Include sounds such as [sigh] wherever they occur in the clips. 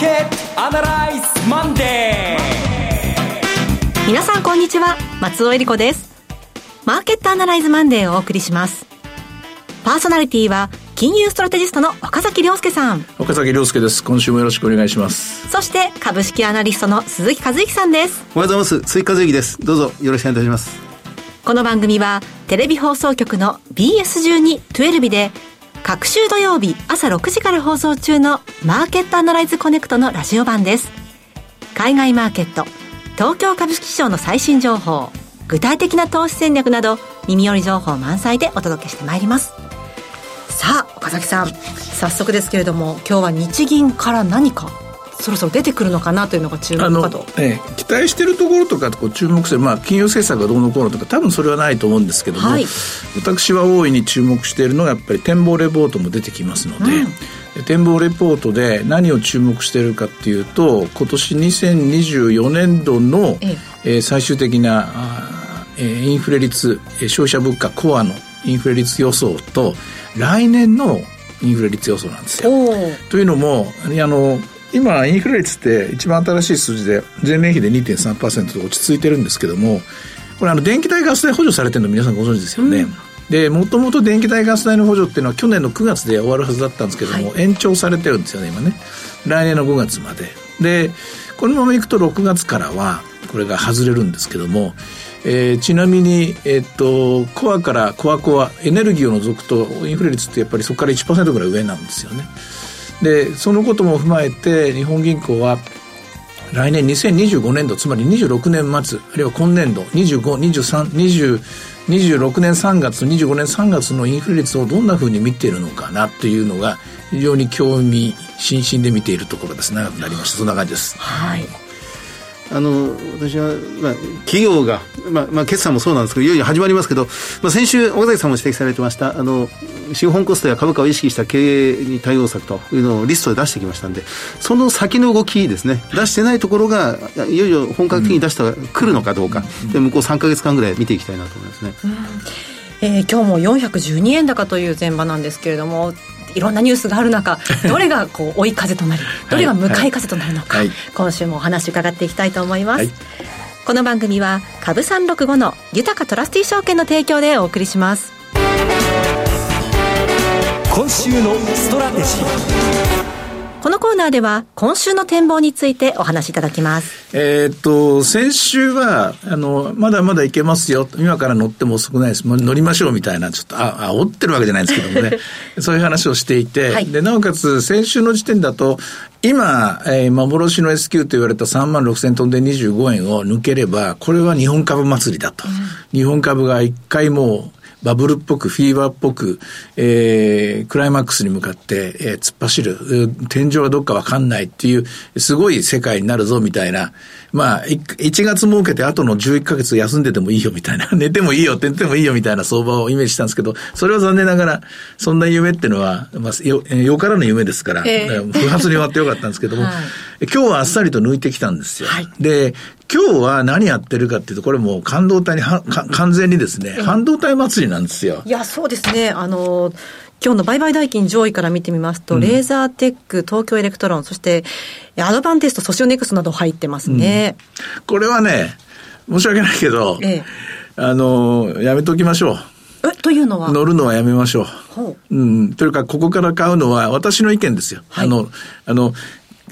ケットアナライズマンデー。皆さんこんにちは松尾恵理子です。マーケットアナライズマンデーをお送りします。パーソナリティは金融ストラテジストの岡崎良介さん。岡崎良介です。今週もよろしくお願いします。そして株式アナリストの鈴木一之さんです。おはようございます。鈴木一之です。どうぞよろしくお願いいたします。この番組はテレビ放送局の BS12-12 で毎週土曜日朝6時から放送中のマーケットアナライズコネクトのラジオ版です。海外マーケット東京株式市場の最新情報具体的な投資戦略など耳寄り情報満載でお届けしてまいります。さあ岡崎さん早速ですけれども今日は日銀から何かそろそろ出てくるのかなというのが注目かと、ええ、期待しているところとかこう注目してまあ、金融政策がどうのこうのとか多分それはないと思うんですけども、はい、私は大いに注目しているのがやっぱり展望レポートも出てきますので、うん、展望レポートで何を注目しているかっていうと今年2024年度の、ええ。ー、最終的なあ、えー、インフレ率消費者物価コアのインフレ率予想と来年のインフレ率予想なんですよ。というのもあの今インフレ率って一番新しい数字で前年比で2.3%と落ち着いてるんですけどもこれあの電気代ガス代補助されてるの皆さんご存知ですよね。うん、でもともと電気代ガス代の補助っていうのは去年の9月で終わるはずだったんですけども、はい、延長されてるんですよね今ね来年の5月まででこのままいくと6月からはこれが外れるんですけどもえー、ちなみに、えっと、コアからコアコア、エネルギーを除くと、インフレ率ってやっぱりそこから1%ぐらい上なんですよね。で、そのことも踏まえて、日本銀行は、来年2025年度、つまり26年末、あるいは今年度、25、23、20、26年3月、25年3月のインフレ率をどんなふうに見ているのかなというのが、非常に興味津々で見ているところです。長くなりました。そんな感じです。はい。あの私は、まあ、企業が、まあまあ、決算もそうなんですけどいよいよ始まりますけど、まあ、先週岡崎さんも指摘されてましたあの資本コストや株価を意識した経営に対応策というのをリストで出してきましたんでその先の動きですね出してないところがいよいよ本格的に出したら来るのかどうか、で向こう3か月間ぐらい見ていきたいなと思いますね。うんえー、今日も412円高という前場なんですけれどもいろんなニュースがある中 [laughs] どれがこう追い風となりどれが向かい風となるのか、はい。はい、今週もお話伺っていきたいと思います、はい、この番組は株365の豊かトラスティ証券の提供でお送りします。今週のストラテジーこのコーナーでは今週の展望についてお話しいただきます。えっと、先週は、あの、まだまだいけますよ。今から乗っても遅くないです。乗りましょうみたいな、ちょっと、あ、煽ってるわけじゃないんですけどもね。[laughs] そういう話をしていて、はい、で、なおかつ先週の時点だと、今、えー、幻の S q と言われた3万6千トンで25円を抜ければ、これは日本株祭りだと。うん、日本株が一回もう、バブルっぽく、フィーバーっぽく、えー、クライマックスに向かって、えー、突っ走る、天井がどっかわかんないっていう、すごい世界になるぞみたいな、まあ、1月儲けて後の11ヶ月休んでてもいいよみたいな、[laughs] 寝てもいいよ、寝てもいいよみたいな相場をイメージしたんですけど、それは残念ながら、そんな夢っていうのは、まあ、よ、よからぬ夢ですから、えー、不発に終わってよかったんですけども、[laughs] はい、今日はあっさりと抜いてきたんですよ。はい、で、今日は何やってるかっていうと、これもう半導体には完全にですね、半導体祭りなんですよ。いや、そうですね。あの、今日の売買代金上位から見てみますと、うん、レーザーテック、東京エレクトロン、そしてアドバンテスト、ソシオネクストなど入ってますね。うん、これはね、申し訳ないけど、ええ、あの、やめときましょう。え、というのは？乗るのはやめましょう。ううん。というか、ここから買うのは私の意見ですよ。はい、あの、あの、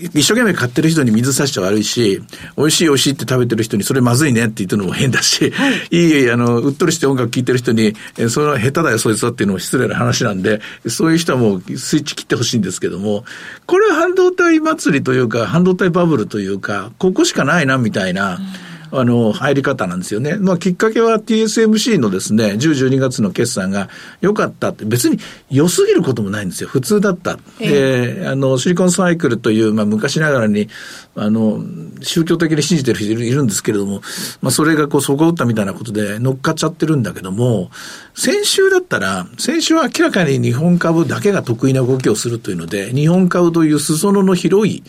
一生懸命買ってる人に水差しちゃ悪いし、美味しい美味しいって食べてる人にそれまずいねって言ってるのも変だし、はい、いい、あの、うっとりして音楽聴いてる人に、えそれは下手だよそいつはっていうのも失礼な話なんで、そういう人はもうスイッチ切ってほしいんですけども、これは半導体祭りというか、半導体バブルというか、ここしかないなみたいな、うんあの、入り方なんですよね。まあ、きっかけは TSMC のですね、10、12月の決算が良かったって、別に良すぎることもないんですよ。普通だった。えー、あの、シリコンサイクルという、まあ、昔ながらに、あの、宗教的に信じてる人いるんですけれども、まあ、それがこう、底打ったみたいなことで乗っかっちゃってるんだけども、先週だったら、先週は明らかに日本株だけが得意な動きをするというので、日本株という裾野の広い、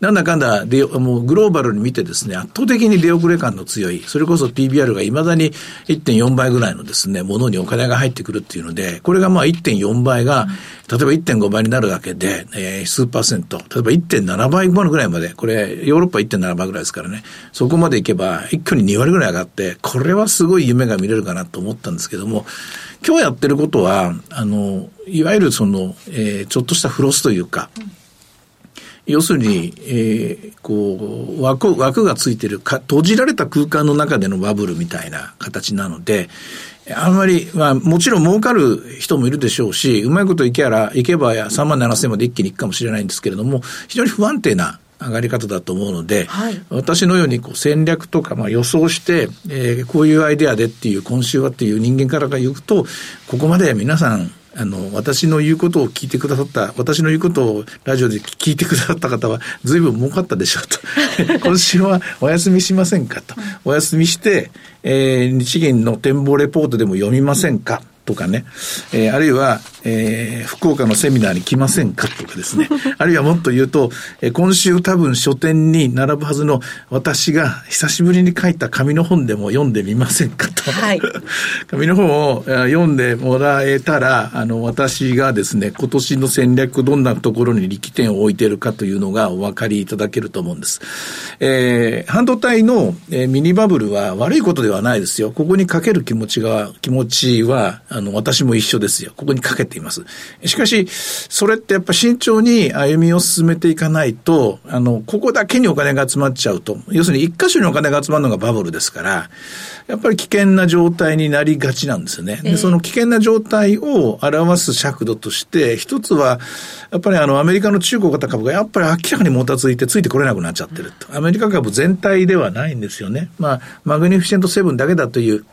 なんだかんだ、もうグローバルに見てですね、圧倒的に出遅れ感の強い、それこそ PBR が未だに1.4倍ぐらいのですね、ものにお金が入ってくるっていうので、これがまあ1.4倍が、例えば1.5倍になるだけで、えー、数パーセント、例えば1.7倍ぐらいまで、これ、ヨーロッパ1.7倍ぐらいですからね、そこまでいけば一挙に2割ぐらい上がって、これはすごい夢が見れるかなと思ったんですけども、今日やってることは、あの、いわゆるその、えー、ちょっとしたフロスというか、うん要するに、えー、こう、枠、枠がついてるか、閉じられた空間の中でのバブルみたいな形なので、あんまり、まあ、もちろん儲かる人もいるでしょうし、うまいこといけば、いけば3万7千まで一気にいくかもしれないんですけれども、非常に不安定な上がり方だと思うので、はい、私のようにこう戦略とかまあ予想して、えー、こういうアイデアでっていう、今週はっていう人間からが言うと、ここまで皆さん、あの、私の言うことを聞いてくださった、私の言うことをラジオで聞いてくださった方は、随分儲かったでしょうと。[laughs] 今週はお休みしませんかと。お休みして、えー、日銀の展望レポートでも読みませんかとかね、えー、あるいは、えー、福岡のセミナーに来ませんかとかですね、[laughs] あるいはもっと言うと、えー、今週多分書店に並ぶはずの私が久しぶりに書いた紙の本でも読んでみませんかと。はい、[laughs] 紙の本を読んでもらえたら、あの、私がですね、今年の戦略どんなところに力点を置いているかというのがお分かりいただけると思うんです。えー、半導体の、えー、ミニバブルは悪いことではないですよ。ここにかける気持ちが、気持ちは、あの、私も一緒ですよ。ここにかけています。しかし、それってやっぱ慎重に歩みを進めていかないと、あの、ここだけにお金が集まっちゃうと、要するに一箇所にお金が集まるのがバブルですから、やっぱり危険な状態になりがちなんですよね。で、その危険な状態を表す尺度として、一つは、やっぱりあの、アメリカの中国型株がやっぱり明らかにもたついてついてこれなくなっちゃってると。アメリカ株全体ではないんですよね。まあ、マグニフィシェントセブンだけだという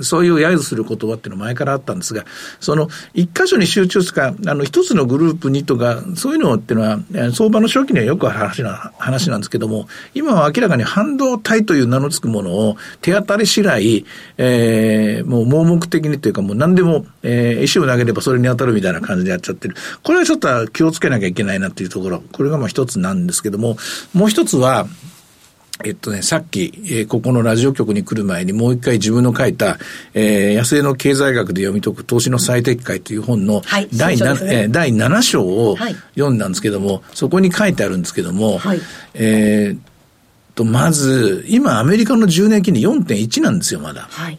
そういう揶揄する言葉っていうのは前からあったんですが、その一箇所に集中するか、あの一つのグループにとか、そういうのっていうのは、相場の初期にはよくある話な話なんですけども、今は明らかに半導体という名の付くものを手当たり次第、えー、もう盲目的にというかもう何でも、えー、石を投げればそれに当たるみたいな感じでやっちゃってる。これはちょっと気をつけなきゃいけないなっていうところ、これがまあ一つなんですけども、もう一つは、えっとね、さっき、えー、ここのラジオ局に来る前にもう一回自分の書いた、えー、野生の経済学で読み解く投資の最適解という本の第,、はいねえー、第7章を読んだんですけども、はい、そこに書いてあるんですけども、はい、えー、と、まず、今アメリカの10年金利4.1なんですよ、まだ。はい。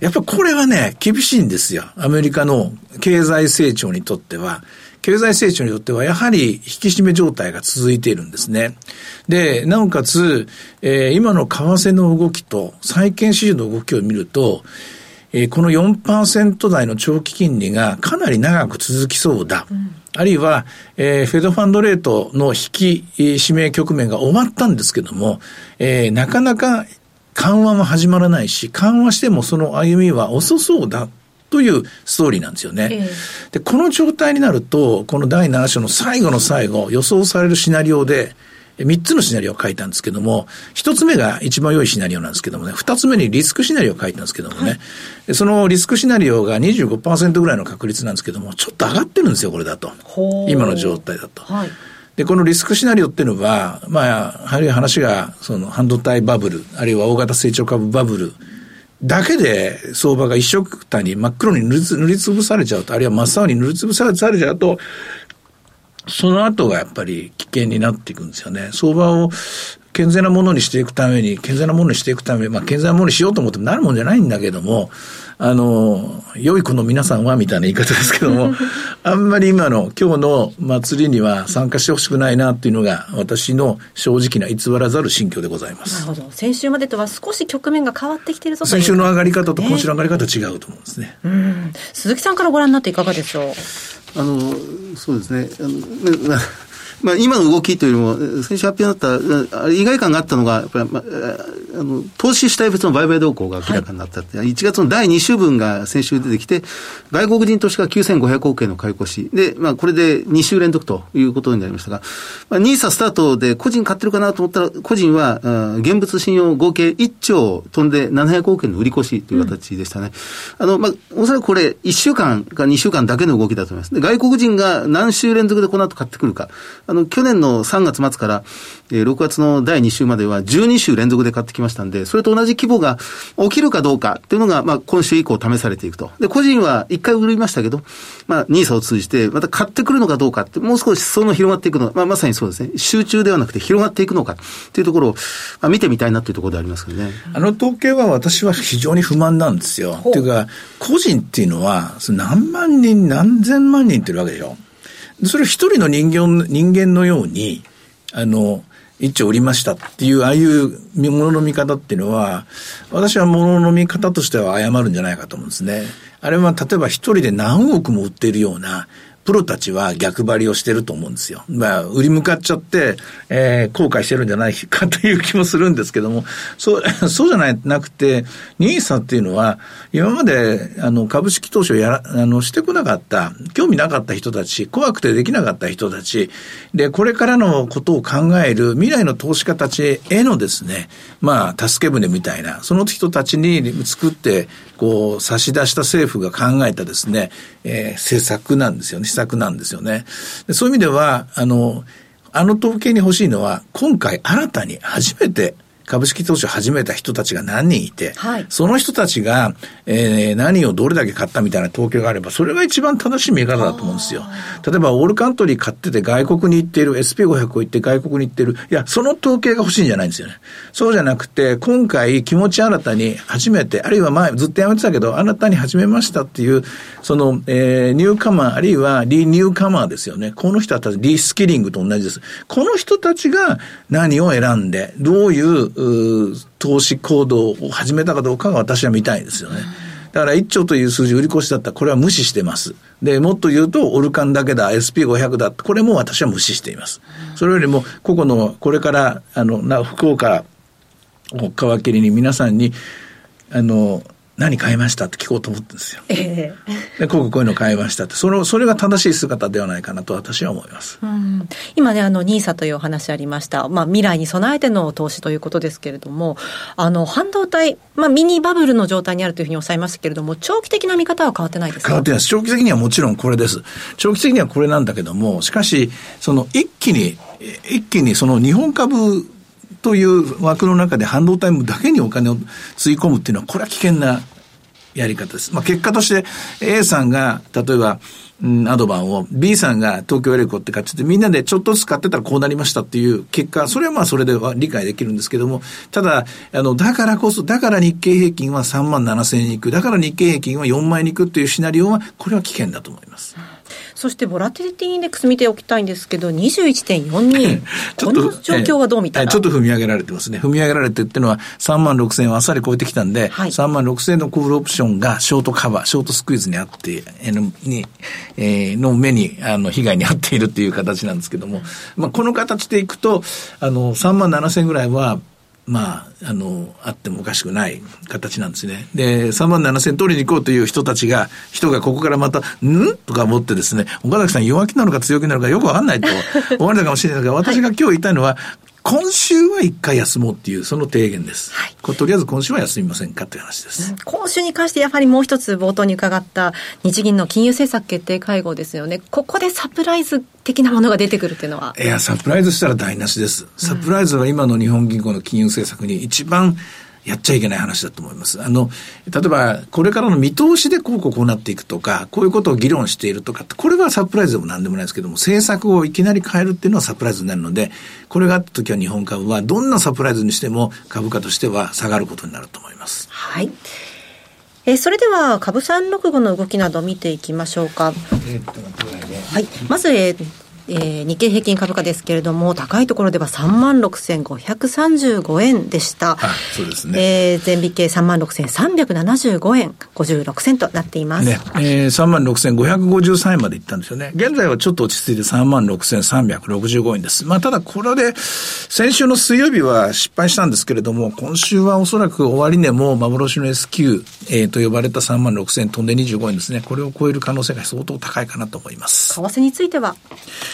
やっぱこれはね、厳しいんですよ。アメリカの経済成長にとっては。経済成長によってはやはり引き締め状態が続いているんですね。で、なおかつ、えー、今の為替の動きと債券市場の動きを見ると、えー、この4%台の長期金利がかなり長く続きそうだ。うん、あるいは、えー、フェドファンドレートの引き締め局面が終わったんですけども、えー、なかなか緩和も始まらないし、緩和してもその歩みは遅そうだというストーリーなんですよね。えー、で、この状態になると、この第7章の最後の最後、予想されるシナリオで、3つのシナリオを書いたんですけども、1つ目が一番良いシナリオなんですけどもね、2つ目にリスクシナリオを書いたんですけどもね、はい、そのリスクシナリオが25%ぐらいの確率なんですけども、ちょっと上がってるんですよ、これだと。今の状態だと。はいで、このリスクシナリオっていうのは、まあ、やはり話が、その半導体バブル、あるいは大型成長株バブル、だけで相場が一緒くたに真っ黒に塗り塗りつぶされちゃうと、あるいは真っ青に塗りつぶされちゃうと、その後がやっぱり危険になっていくんですよね。相場を健全なものにしていくために、健全なものにしていくために、まあ健全なものにしようと思ってもなるもんじゃないんだけども、あの、良い子の皆さんはみたいな言い方ですけども、[laughs] あんまり今の今日の祭りには参加してほしくないなっていうのが私の正直な偽らざる心境でございます。なるほど。先週までとは少し局面が変わってきてるぞ先週の上がり方と今週の上がり方違うと思うんですね。うん。鈴木さんからご覧になっていかがでしょう？あの、そうですね。あのまあ、今の動きというよりも、先週発表になった、意外感があったのが、やっぱり、まあ、あの、投資主体別の売買動向が明らかになったって、はい、1月の第2週分が先週出てきて、外国人投資家9500億円の買い越し。で、まあ、これで2週連続ということになりましたが、まあ、ニーサスタートで個人買ってるかなと思ったら、個人は、現物信用合計1兆飛んで700億円の売り越しという形でしたね。うん、あの、まあ、おそらくこれ、1週間か2週間だけの動きだと思います。で、外国人が何週連続でこの後買ってくるか。あの、去年の3月末から、えー、6月の第2週までは12週連続で買ってきましたんで、それと同じ規模が起きるかどうかっていうのが、まあ、今週以降試されていくと。で、個人は1回売りましたけど、まあ、ニーサを通じて、また買ってくるのかどうかって、もう少し裾野広がっていくの、まあ、まさにそうですね。集中ではなくて広がっていくのかっていうところを、まあ、見てみたいなっていうところでありますけどね。あの統計は私は非常に不満なんですよ。っていうか、個人っていうのは、何万人、何千万人っているわけでしょ。それ一人の人間、人間のように、あの、一丁売りましたっていう、ああいうものの見方っていうのは、私はものの見方としては誤るんじゃないかと思うんですね。あれは例えば一人で何億も売っているような、プロたちは逆張りをしてると思うんですよ。まあ、売り向かっちゃって、えー、後悔してるんじゃないかという気もするんですけども、そう、[laughs] そうじゃない、なくて、ニーサっていうのは、今まで、あの、株式投資をやら、あの、してこなかった、興味なかった人たち、怖くてできなかった人たち、で、これからのことを考える未来の投資家たちへのですね、まあ、助け舟みたいな、その人たちに作って、こう、差し出した政府が考えたですね、えー、政策なんですよね、策なんですよね。そういう意味では、あの、あの統計に欲しいのは、今回新たに初めて、株式投資を始めた人たちが何人いて、はい、その人たちが、えー、何をどれだけ買ったみたいな統計があれば、それが一番正しい見方だと思うんですよ。例えば、オールカントリー買ってて外国に行っている、SP500 を行って外国に行っている。いや、その統計が欲しいんじゃないんですよね。そうじゃなくて、今回気持ち新たに初めて、あるいは前ずっとやめてたけど、新たに始めましたっていう、その、えー、ニューカマー、あるいはリニューカマーですよね。この人たち、リスキリングと同じです。この人たちが何を選んで、どういう投資行動を始めたかどうかが私は見たいですよね。だから1兆という数字売り越しだったらこれは無視してます。で、もっと言うとオルカンだけだ、SP500 だ、これも私は無視しています。それよりも個々のこれからあのな福岡を皮切りに皆さんにあの何買いました？って聞こうと思ってるんですよ。えー、で、こうこういうの買いましたって、その、それが正しい姿ではないかなと私は思います。うん、今ね、あの、ニーサというお話ありました。まあ、未来に備えての投資ということですけれども、あの、半導体、まあ、ミニバブルの状態にあるというふうにおっしゃいましたけれども、長期的な見方は変わってないですか？変わってないです。長期的にはもちろんこれです。長期的にはこれなんだけども、しかし、その一気に、一気にその日本株という枠の中で半導体だけにお金をつい込むっていうのは、これは危険なやり方です。まあ、結果として A さんが、例えば、アドバンを B さんが東京エレコって買ってて、みんなでちょっとずつ買ってたらこうなりましたっていう結果、それはまあそれでは理解できるんですけども、ただ、あの、だからこそ、だから日経平均は3万7千円に行く、だから日経平均は4万円に行くっていうシナリオは、これは危険だと思います。そしてボラティリティインデックス見ておきたいんですけど、21.42。[laughs] この状況はどう見たら？ちょっと踏み上げられてますね。踏み上げられてっていうのは3万6千円をあっさり超えてきたんで、はい、3万6千円のコールオプションがショートカバー、ショートスクイズにあって、えー、に、えー、の目に、あの、被害に遭っているっていう形なんですけども、まあ、この形でいくと、あの、3万7千円ぐらいは、まあ、あの、あってもおかしくない形なんですね。で、3万7千取りに行こうという人たちが、人がここからまた、ん？とか思ってですね、岡崎さん弱気なのか強気なのかよくわかんないと思われたかもしれないですが、私が今日言いたいのは、今週は一回休もうっていう、その提言です。はい、とりあえず今週は休みませんかという話です、うん、今週に関してやはりもう一つ冒頭に伺った日銀の金融政策決定会合ですよね。ここでサプライズ的なものが出てくるっていうのは？いや、サプライズしたら台無しです。サプライズは今の日本銀行の金融政策に一番、やっちゃいけない話だと思います。あの、例えば、これからの見通しでこうこうこうなっていくとか、こういうことを議論しているとかこれはサプライズでも何でもないですけども、政策をいきなり変えるっていうのはサプライズになるので、これがあった時は日本株はどんなサプライズにしても株価としては下がることになると思います。はい。えそれでは株三六五の動きなど見ていきましょうか。えー、っと、はい。まず、えーえー、日経平均株価ですけれども、高いところでは3万6535円でした。そうですね。えー、前日計3万6375円56銭となっています。ね、えー、3万6553円までいったんですよね。現在はちょっと落ち着いて3万6365円です。まあ、ただこれで、先週の水曜日は失敗したんですけれども、今週はおそらく終値も幻の S q、えー、と呼ばれた3万6000円飛んで25円ですね。これを超える可能性が相当高いかなと思います。為替については？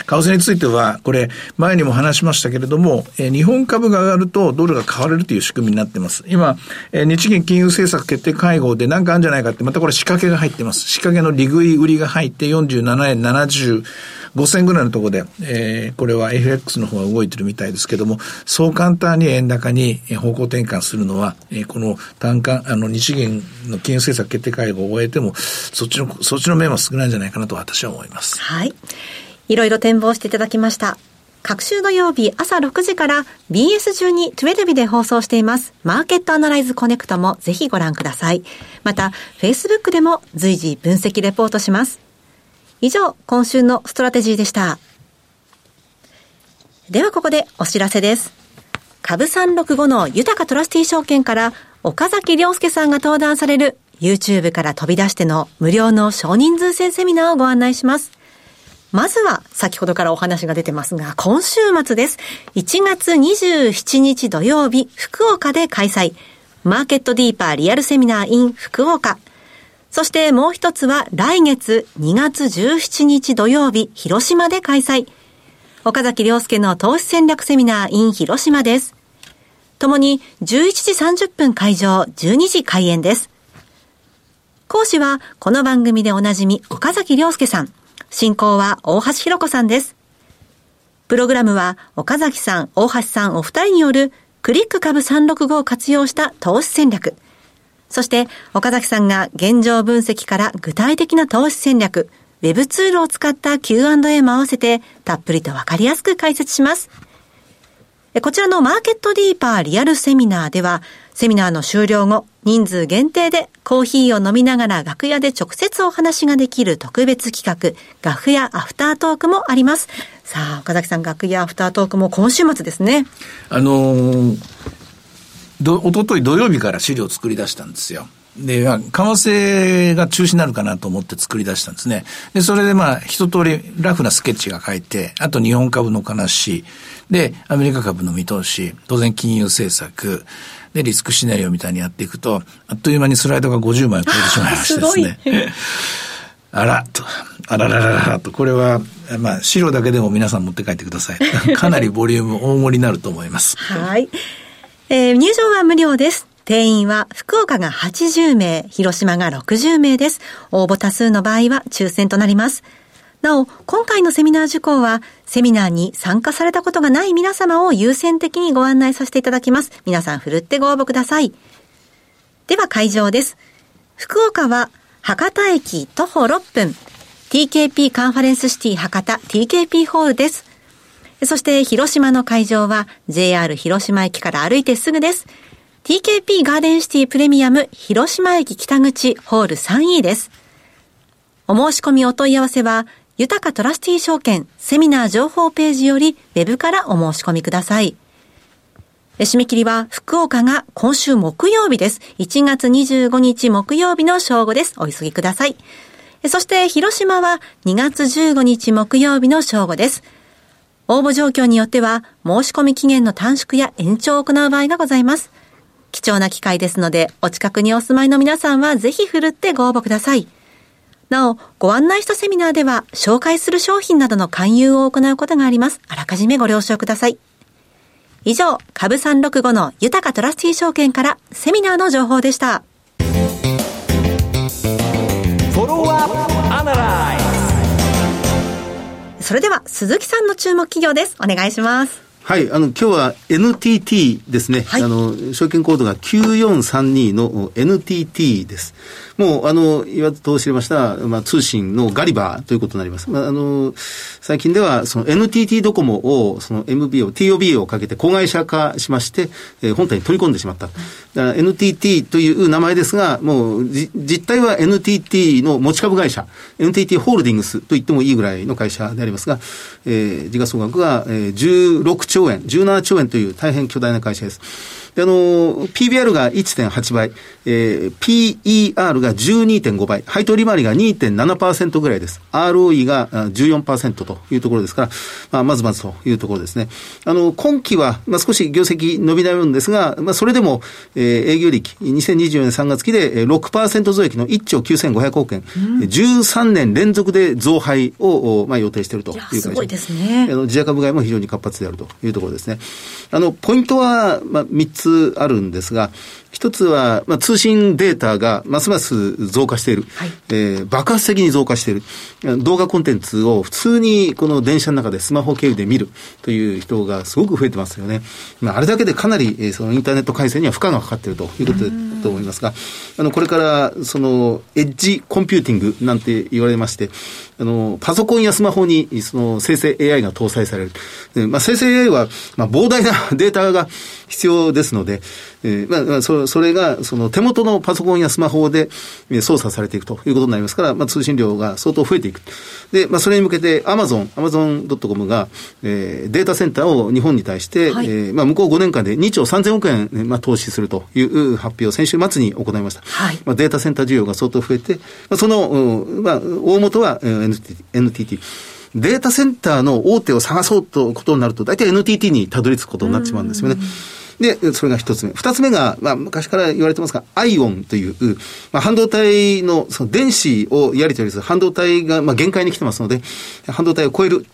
為替については、これ、前にも話しましたけれども、えー、日本株が上がるとドルが買われるという仕組みになっています。今、えー、日銀金融政策決定会合で何かあるんじゃないかって、またこれ仕掛けが入ってます。仕掛けの利食い売りが入って47円70、5銭ぐらいのところで、えー、これは FX の方が動いてるみたいですけども、そう簡単に円高に方向転換するのは、えー、この単価、あの、日銀の金融政策決定会合を終えても、そっちの、そっちの面は少ないんじゃないかなと私は思います。はい。いろいろ展望していただきました。毎週土曜日朝6時から BS12-12 で放送しています。マーケットアナライズコネクトもぜひご覧ください。また、Facebook でも随時分析レポートします。以上、今週のストラテジーでした。ではここでお知らせです。株365の豊トラスティ証券から岡崎良介さんが登壇される YouTube から飛び出しての無料の少人数制セミナーをご案内します。まずは、先ほどからお話が出てますが、今週末です。1月27日土曜日、福岡で開催。マーケットディーパーリアルセミナー in 福岡。そしてもう一つは来月2月17日土曜日、広島で開催。岡崎良介の投資戦略セミナー in 広島です。ともに11時30分会場、12時開演です。講師はこの番組でおなじみ岡崎良介さん。進行は大橋弘子さんです。プログラムは岡崎さん、大橋さんお二人によるクリック株365を活用した投資戦略。そして、岡崎さんが現状分析から具体的な投資戦略、Web ツールを使った Q&A も合わせて、たっぷりとわかりやすく解説します。こちらのマーケットディーパーリアルセミナーでは、セミナーの終了後、人数限定でコーヒーを飲みながら楽屋で直接お話ができる特別企画、楽屋アフタートークもあります。さあ、岡崎さん、楽屋アフタートークも今週末ですね。あのーど、おととい土曜日から資料を作り出したんですよ。で、為替が中止になるかなと思って作り出したんですね。で、それでまあ、一通りラフなスケッチが書いて、あと日本株の話、で、アメリカ株の見通し、当然金融政策、で、リスクシナリオみたいにやっていくと、あっという間にスライドが50枚を超えてしまいましてですね。あら、と、あららららと、これは、まあ、資料だけでも皆さん持って帰ってください。[laughs] かなりボリューム大盛りになると思います。はい。えー、入場は無料です。定員は福岡が80名、広島が60名です。応募多数の場合は抽選となります。なお、今回のセミナー受講は、セミナーに参加されたことがない皆様を優先的にご案内させていただきます。皆さん、ふるってご応募ください。では会場です。福岡は、博多駅徒歩6分、TKP カンファレンスシティ博多 TKP ホールです。そして広島の会場は JR 広島駅から歩いてすぐです。TKP ガーデンシティプレミアム広島駅北口ホール 3E です。お申し込みお問い合わせは、豊かトラスティ証券セミナー情報ページよりウェブからお申し込みください。締め切りは福岡が今週木曜日です。1月25日木曜日の正午です。お急ぎください。そして広島は2月15日木曜日の正午です。応募状況によっては、申し込み期限の短縮や延長を行う場合がございます。貴重な機会ですので、お近くにお住まいの皆さんはぜひ振るってご応募ください。なお、ご案内したセミナーでは、紹介する商品などの勧誘を行うことがあります。あらかじめご了承ください。以上、株365の豊かトラスティ証券からセミナーの情報でした。それでは、鈴木さんの注目企業です。お願いします。はい、あの、今日は NTT ですね。はい、あの、証券コードが9432の NTT です。もう、あの、言わずと知りました、まあ、通信のガリバーということになります。まあ、あの、最近では、その NTT ドコモを、その MB を、TOB をかけて子会社化しまして、えー、本体に取り込んでしまった。NTT という名前ですが、もう、実態は NTT の持ち株会社、NTT ホールディングスと言ってもいいぐらいの会社でありますが、えー、時価総額が、えー、16兆円、17兆円という大変巨大な会社です。で、あの、PBR が1.8倍、えー、PER が12.5倍、配当利回りが2.7%ぐらいです。ROE が14%というところですから、まあ、まずまずというところですね。あの、今期は、まあ、少し業績伸び悩むんですが、まあ、それでも、えー、営業利2024年3月期で6%増益の1兆9500億円、うん、13年連続で増配を、まあ、予定しているという会社。すごいですね。あの、自社株買いも非常に活発であるというところですね。あの、ポイントは、まあ、3つあるんですが、一つは、まあ、通信データがますます増加している。はい、えー、爆発的に増加している。動画コンテンツを普通にこの電車の中でスマホ経由で見るという人がすごく増えてますよね。まあ、あれだけでかなり、えー、そのインターネット回線には負荷がかかっているということだと思いますが、あの、これから、その、エッジコンピューティングなんて言われまして、あの、パソコンやスマホに、その、生成 AI が搭載される。まあ、生成 AI は、まあ、膨大な [laughs] データが必要ですので、えー、まあ、そそれが、その手元のパソコンやスマホで操作されていくということになりますから、まあ、通信量が相当増えていく。で、まあ、それに向けて、アマゾン、アマゾン .com が、えー、データセンターを日本に対して、はい、えー、まあ、向こう5年間で2兆3000億円、まあ、投資するという発表を先週末に行いました。はい、まあ、データセンター需要が相当増えて、まあ、その、まあ、大元は NTT。NTT データセンターの大手を探そうということになると、大体 NTT にたどり着くことになってしまうんですよね。で、それが一つ目。二つ目が、まあ、昔から言われてますが、アイオンという、まあ、半導体の、その電子をやり取りする半導体が、まあ、限界に来てますので、半導体を超える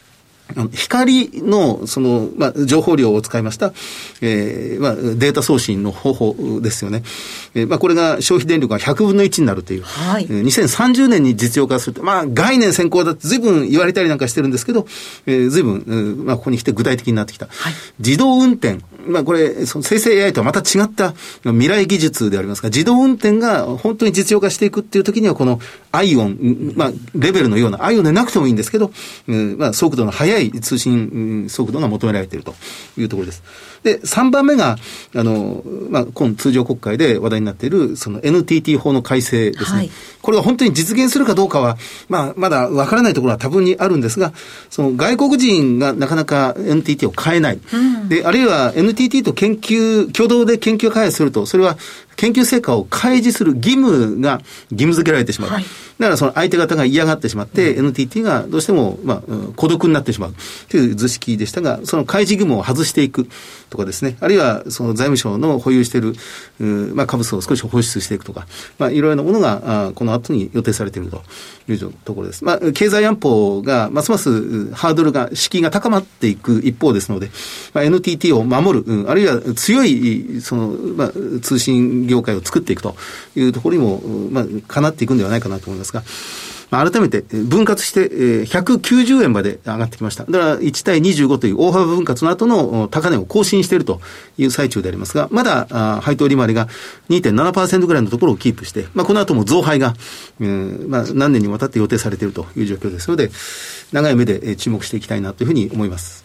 光の、その、まあ、情報量を使いました、えー、まあ、データ送信の方法ですよね。えー、まあ、これが消費電力が100分の1になるという。はい。2030年に実用化すると、まあ、概念先行だって随分言われたりなんかしてるんですけど、えー、随分、まあ、ここに来て具体的になってきた。はい。自動運転。まあ、これ、その生成 AI とはまた違った未来技術でありますが、自動運転が本当に実用化していくっていう時には、このアイオン、まあ、レベルのような、アイオンでなくてもいいんですけど、うん、まあ、速度の速い通信速度が求められているというところです。で、3番目が、あの、まあ、今通常国会で話題になっている、その NTT 法の改正ですね。はい、これが本当に実現するかどうかは、まあ、まだわからないところは多分にあるんですが、その外国人がなかなか NTT を変えない。うん、で、あるいは NTT と研究、共同で研究開発すると、それは研究成果を開示する義務が義務付けられてしまう。はい、だからその相手方が嫌がってしまって、うん、NTT がどうしても、まあ、孤独になってしまうという図式でしたが、その開示義務を外していくとかですね、あるいはその財務省の保有している、まあ、株数を少し放出していくとか、まあ、いろいろなものが、あこの後に予定されているというところです。まあ、経済安保が、ますますハードルが、敷居が高まっていく一方ですので、まあ、NTT を守る、うん、あるいは強い、その、まあ、通信業界を作っていくというところにも、まあ、かなっていくんではないかなと思いますが、まあ、改めて分割して、え、190円まで上がってきました。だから1対25という大幅分割の後の高値を更新しているという最中でありますが、まだあ配当利回りが2.7%ぐらいのところをキープして、まあ、この後も増配が、えまあ、何年にわたって予定されているという状況ですので、長い目で注目していきたいなというふうに思います。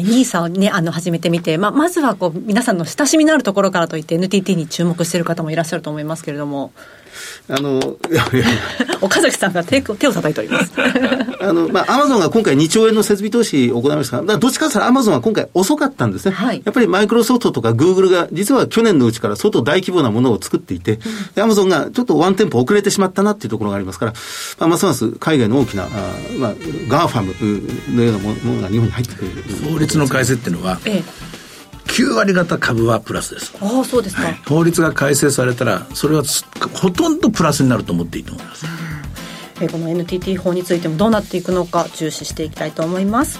ニーサをね、あの、始めてみて、まあ、まずはこう、皆さんの親しみのあるところからといって NTT に注目している方もいらっしゃると思いますけれども。あの、いやいや岡崎さんが手手を叩いております。[laughs] あの、まあ、アマゾンが今回2兆円の設備投資を行いましたが、どっちかというとアマゾンは今回遅かったんですね。はい、やっぱりマイクロソフトとかグーグルが、実は去年のうちから相当大規模なものを作っていて、アマゾンがちょっとワンテンポ遅れてしまったなっていうところがありますから、まあ、ますます海外の大きな、あまあ、 GAFAM のようなものが日本に入ってくる。法律の改正っていうのは、ええ9割方株はプラスです。ああそうですか、はい、法律が改正されたらそれはほとんどプラスになると思っていいと思います、えこの NTT 法についてもどうなっていくのか注視していきたいと思います。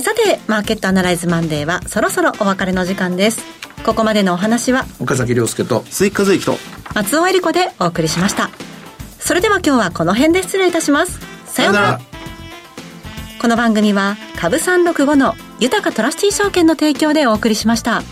さてマーケットアナライズマンデーはそろそろお別れの時間です。ここまでのお話は岡崎亮介と鈴木和之と松尾恵理子でお送りしました。それでは今日はこの辺で失礼いたします。さようなら。この番組は株365の豊かトラスティ証券の提供でお送りしました。